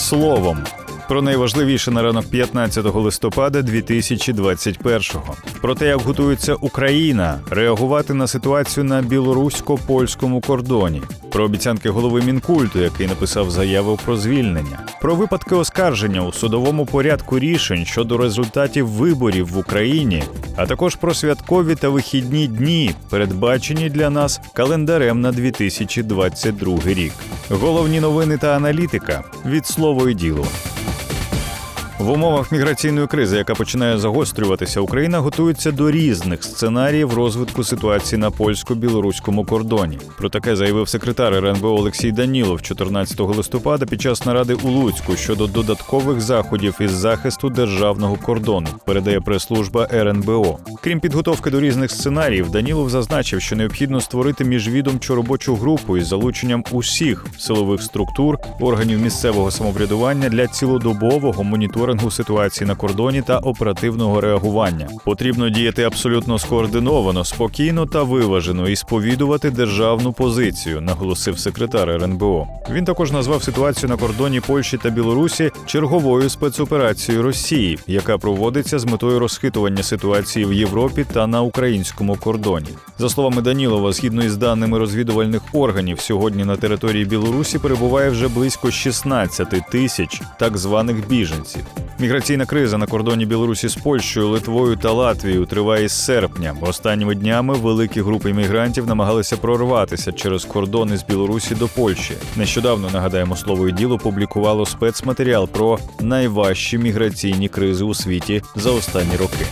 словом. Про найважливіше на ранок 15 листопада 2021-го. Про те, як готується Україна реагувати на ситуацію на білорусько-польському кордоні, про обіцянки голови мінкульту, який написав заяву про звільнення, про випадки оскарження у судовому порядку рішень щодо результатів виборів в Україні, а також про святкові та вихідні дні, передбачені для нас календарем на 2022 рік. Головні новини та аналітика від слово і діло. В умовах міграційної кризи, яка починає загострюватися, Україна готується до різних сценаріїв розвитку ситуації на польсько-білоруському кордоні. Про таке заявив секретар РНБО Олексій Данілов 14 листопада під час наради у Луцьку щодо додаткових заходів із захисту державного кордону. Передає прес-служба РНБО. Крім підготовки до різних сценаріїв, Данілов зазначив, що необхідно створити міжвідомчу робочу групу із залученням усіх силових структур, органів місцевого самоврядування для цілодобового моніторингу ситуації на кордоні та оперативного реагування. Потрібно діяти абсолютно скоординовано, спокійно та виважено і сповідувати державну позицію, наголосив секретар РНБО. Він також назвав ситуацію на кордоні Польщі та Білорусі черговою спецоперацією Росії, яка проводиться з метою розхитування ситуації в Європі та на українському кордоні. За словами Данілова, згідно із даними розвідувальних органів, сьогодні на території Білорусі перебуває вже близько 16 тисяч так званих біженців. Міграційна криза на кордоні Білорусі з Польщею, Литвою та Латвією триває з серпня. Останніми днями великі групи мігрантів намагалися прорватися через кордони з Білорусі до Польщі. Нещодавно нагадаємо слово і діло публікувало спецматеріал про найважчі міграційні кризи у світі за останні роки.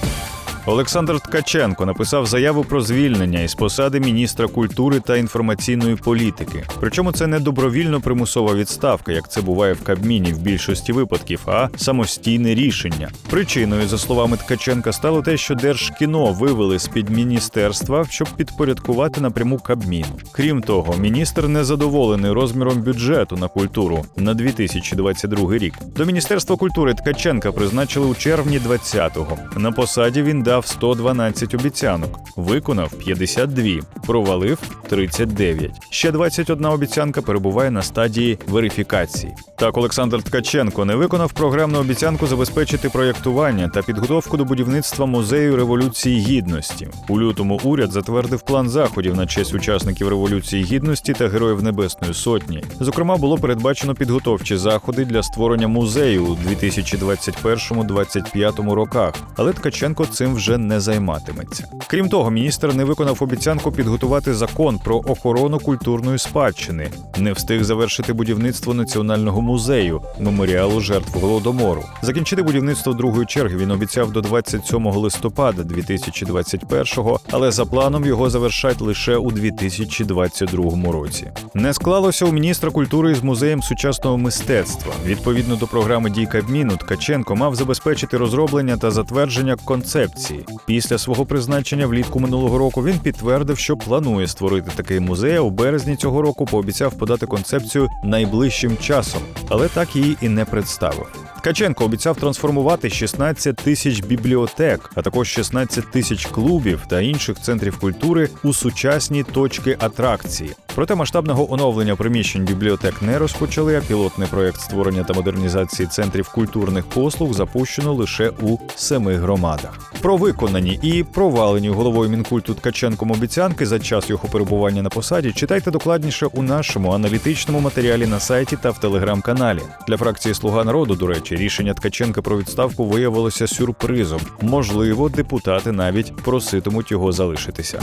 Олександр Ткаченко написав заяву про звільнення із посади міністра культури та інформаційної політики. Причому це не добровільно примусова відставка, як це буває в Кабміні в більшості випадків, а самостійне рішення. Причиною, за словами Ткаченка, стало те, що Держкіно вивели з під міністерства, щоб підпорядкувати напряму Кабміну. Крім того, міністр не задоволений розміром бюджету на культуру на 2022 рік. До міністерства культури Ткаченка призначили у червні 20-го. На посаді він дав 112 обіцянок, виконав 52, провалив 39. Ще 21 обіцянка перебуває на стадії верифікації. Так, Олександр Ткаченко не виконав програмну обіцянку забезпечити проєктування та підготовку до будівництва музею революції гідності. У лютому уряд затвердив план заходів на честь учасників революції гідності та героїв Небесної Сотні. Зокрема, було передбачено підготовчі заходи для створення музею у 2021-2025 роках. Але Ткаченко цим вже не займатиметься. Крім того, міністр не виконав обіцянку підготувати закон про охорону культурної спадщини, не встиг завершити будівництво національного музею меморіалу жертв голодомору. Закінчити будівництво другої черги він обіцяв до 27 листопада 2021-го, але за планом його завершать лише у 2022 році. Не склалося у міністра культури з музеєм сучасного мистецтва. Відповідно до програми дій Кабміну, Ткаченко мав забезпечити розроблення та затвердження концепції. Після свого призначення влітку минулого року він підтвердив, що планує створити такий музей. а У березні цього року пообіцяв подати концепцію найближчим часом, але так її і не представив. Ткаченко обіцяв трансформувати 16 тисяч бібліотек, а також 16 тисяч клубів та інших центрів культури у сучасні точки атракції. Проте масштабного оновлення приміщень бібліотек не розпочали. А пілотний проект створення та модернізації центрів культурних послуг запущено лише у семи громадах. Про виконані і провалені головою мінкульту Ткаченком обіцянки за час його перебування на посаді читайте докладніше у нашому аналітичному матеріалі на сайті та в телеграм-каналі. Для фракції Слуга народу, до речі, рішення Ткаченка про відставку виявилося сюрпризом. Можливо, депутати навіть проситимуть його залишитися.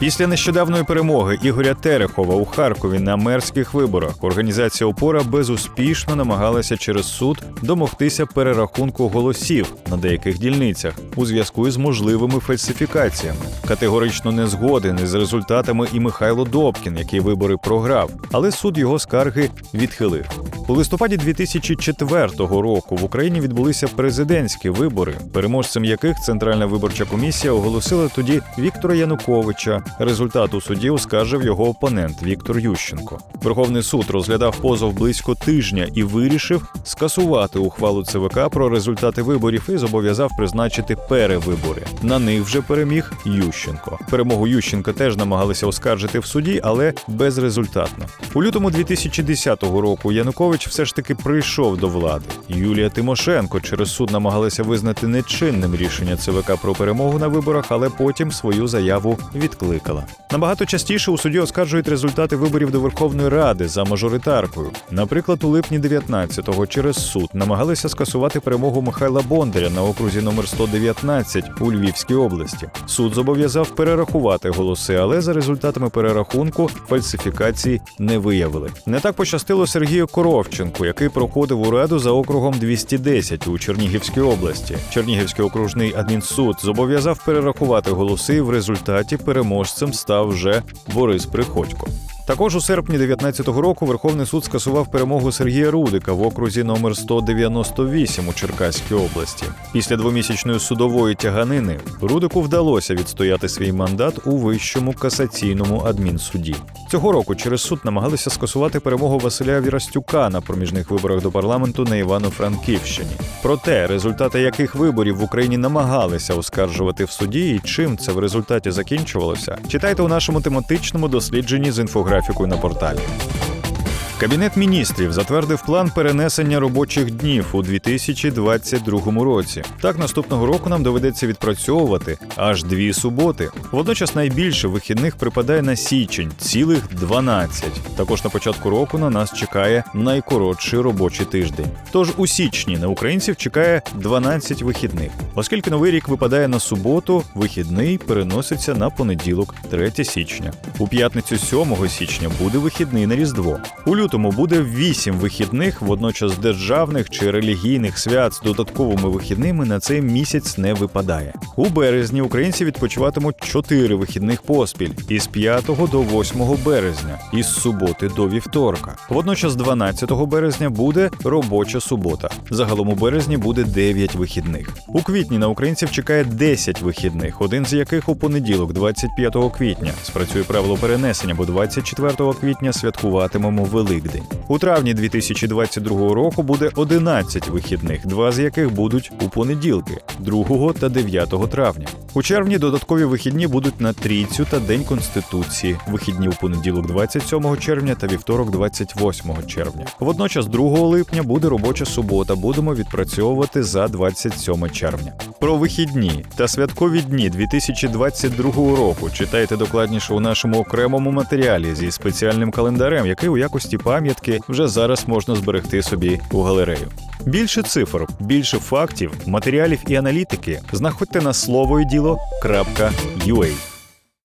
Після нещодавної перемоги Ігоря Терехова у Харкові на мерських виборах організація Опора безуспішно намагалася через суд домогтися перерахунку голосів на деяких дільницях у зв'язку з можливими фальсифікаціями. Категорично не згоден із результатами і Михайло Добкін, який вибори програв, але суд його скарги відхилив. У листопаді 2004 року в Україні відбулися президентські вибори, переможцем яких Центральна виборча комісія оголосила тоді Віктора Януковича. Результат у суді оскаржив його опонент Віктор Ющенко. Верховний суд розглядав позов близько тижня і вирішив скасувати ухвалу ЦВК про результати виборів і зобов'язав призначити перевибори. На них вже переміг Ющенко. Перемогу Ющенка теж намагалися оскаржити в суді, але безрезультатно. У лютому 2010 року Янукович все ж таки прийшов до влади. Юлія Тимошенко через суд намагалася визнати нечинним рішення ЦВК про перемогу на виборах, але потім свою заяву відкликала. Набагато частіше у суді оскаржують результати виборів до Верховної Ради за мажоритаркою. Наприклад, у липні 19-го через суд намагалися скасувати перемогу Михайла Бондаря на окрузі номер 119 у Львівській області. Суд зобов'язав перерахувати голоси, але за результатами перерахунку фальсифікації не виявили. Не так пощастило Сергію Коровченку, який проходив у раду за округом 210 у Чернігівській області. Чернігівський окружний адмінсуд зобов'язав перерахувати голоси. В результаті переможцем став вже Борис Приходько. Також у серпні 19-го року Верховний суд скасував перемогу Сергія Рудика в окрузі номер 198 у Черкаській області. Після двомісячної судової тяганини Рудику вдалося відстояти свій мандат у вищому касаційному адмінсуді. Цього року через суд намагалися скасувати перемогу Василя Вірастюка на проміжних виборах до парламенту на Івано-Франківщині. Проте результати яких виборів в Україні намагалися оскаржувати в суді, і чим це в результаті закінчувалося, читайте у нашому тематичному дослідженні з інфографікою на порталі. Кабінет міністрів затвердив план перенесення робочих днів у 2022 році. Так, наступного року нам доведеться відпрацьовувати аж дві суботи. Водночас найбільше вихідних припадає на січень цілих 12. Також на початку року на нас чекає найкоротший робочий тиждень. Тож у січні на українців чекає 12 вихідних. Оскільки новий рік випадає на суботу, вихідний переноситься на понеділок, 3 січня. У п'ятницю 7 січня буде вихідний на Різдво. У лютому буде 8 вихідних, водночас державних чи релігійних свят з додатковими вихідними на цей місяць не випадає. У березні українці відпочиватимуть 4 вихідних поспіль із 5 до 8 березня, із суботи до вівторка. Водночас 12 березня буде робоча субота. Загалом у березні буде 9 вихідних. У квітні на українців чекає 10 вихідних, один з яких у понеділок, 25 квітня. Спрацює правило перенесення, бо 24 квітня святкуватимемо Великдень. У травні 2022 року буде 11 вихідних, два з яких будуть у понеділки, 2 та 9 травня. У червні додаткові вихідні будуть на трійцю та День Конституції. Вихідні у понеділок 27 червня та вівторок 28 червня. Водночас 2 липня буде робоча субота. Будемо відпрацьовувати за 27 червня. Про вихідні та святкові дні 2022 року читайте докладніше у нашому окремому матеріалі зі спеціальним календарем, який у якості пам'ятки вже зараз можна зберегти собі у галерею. Більше цифр, більше фактів, матеріалів і аналітики знаходьте на слово і.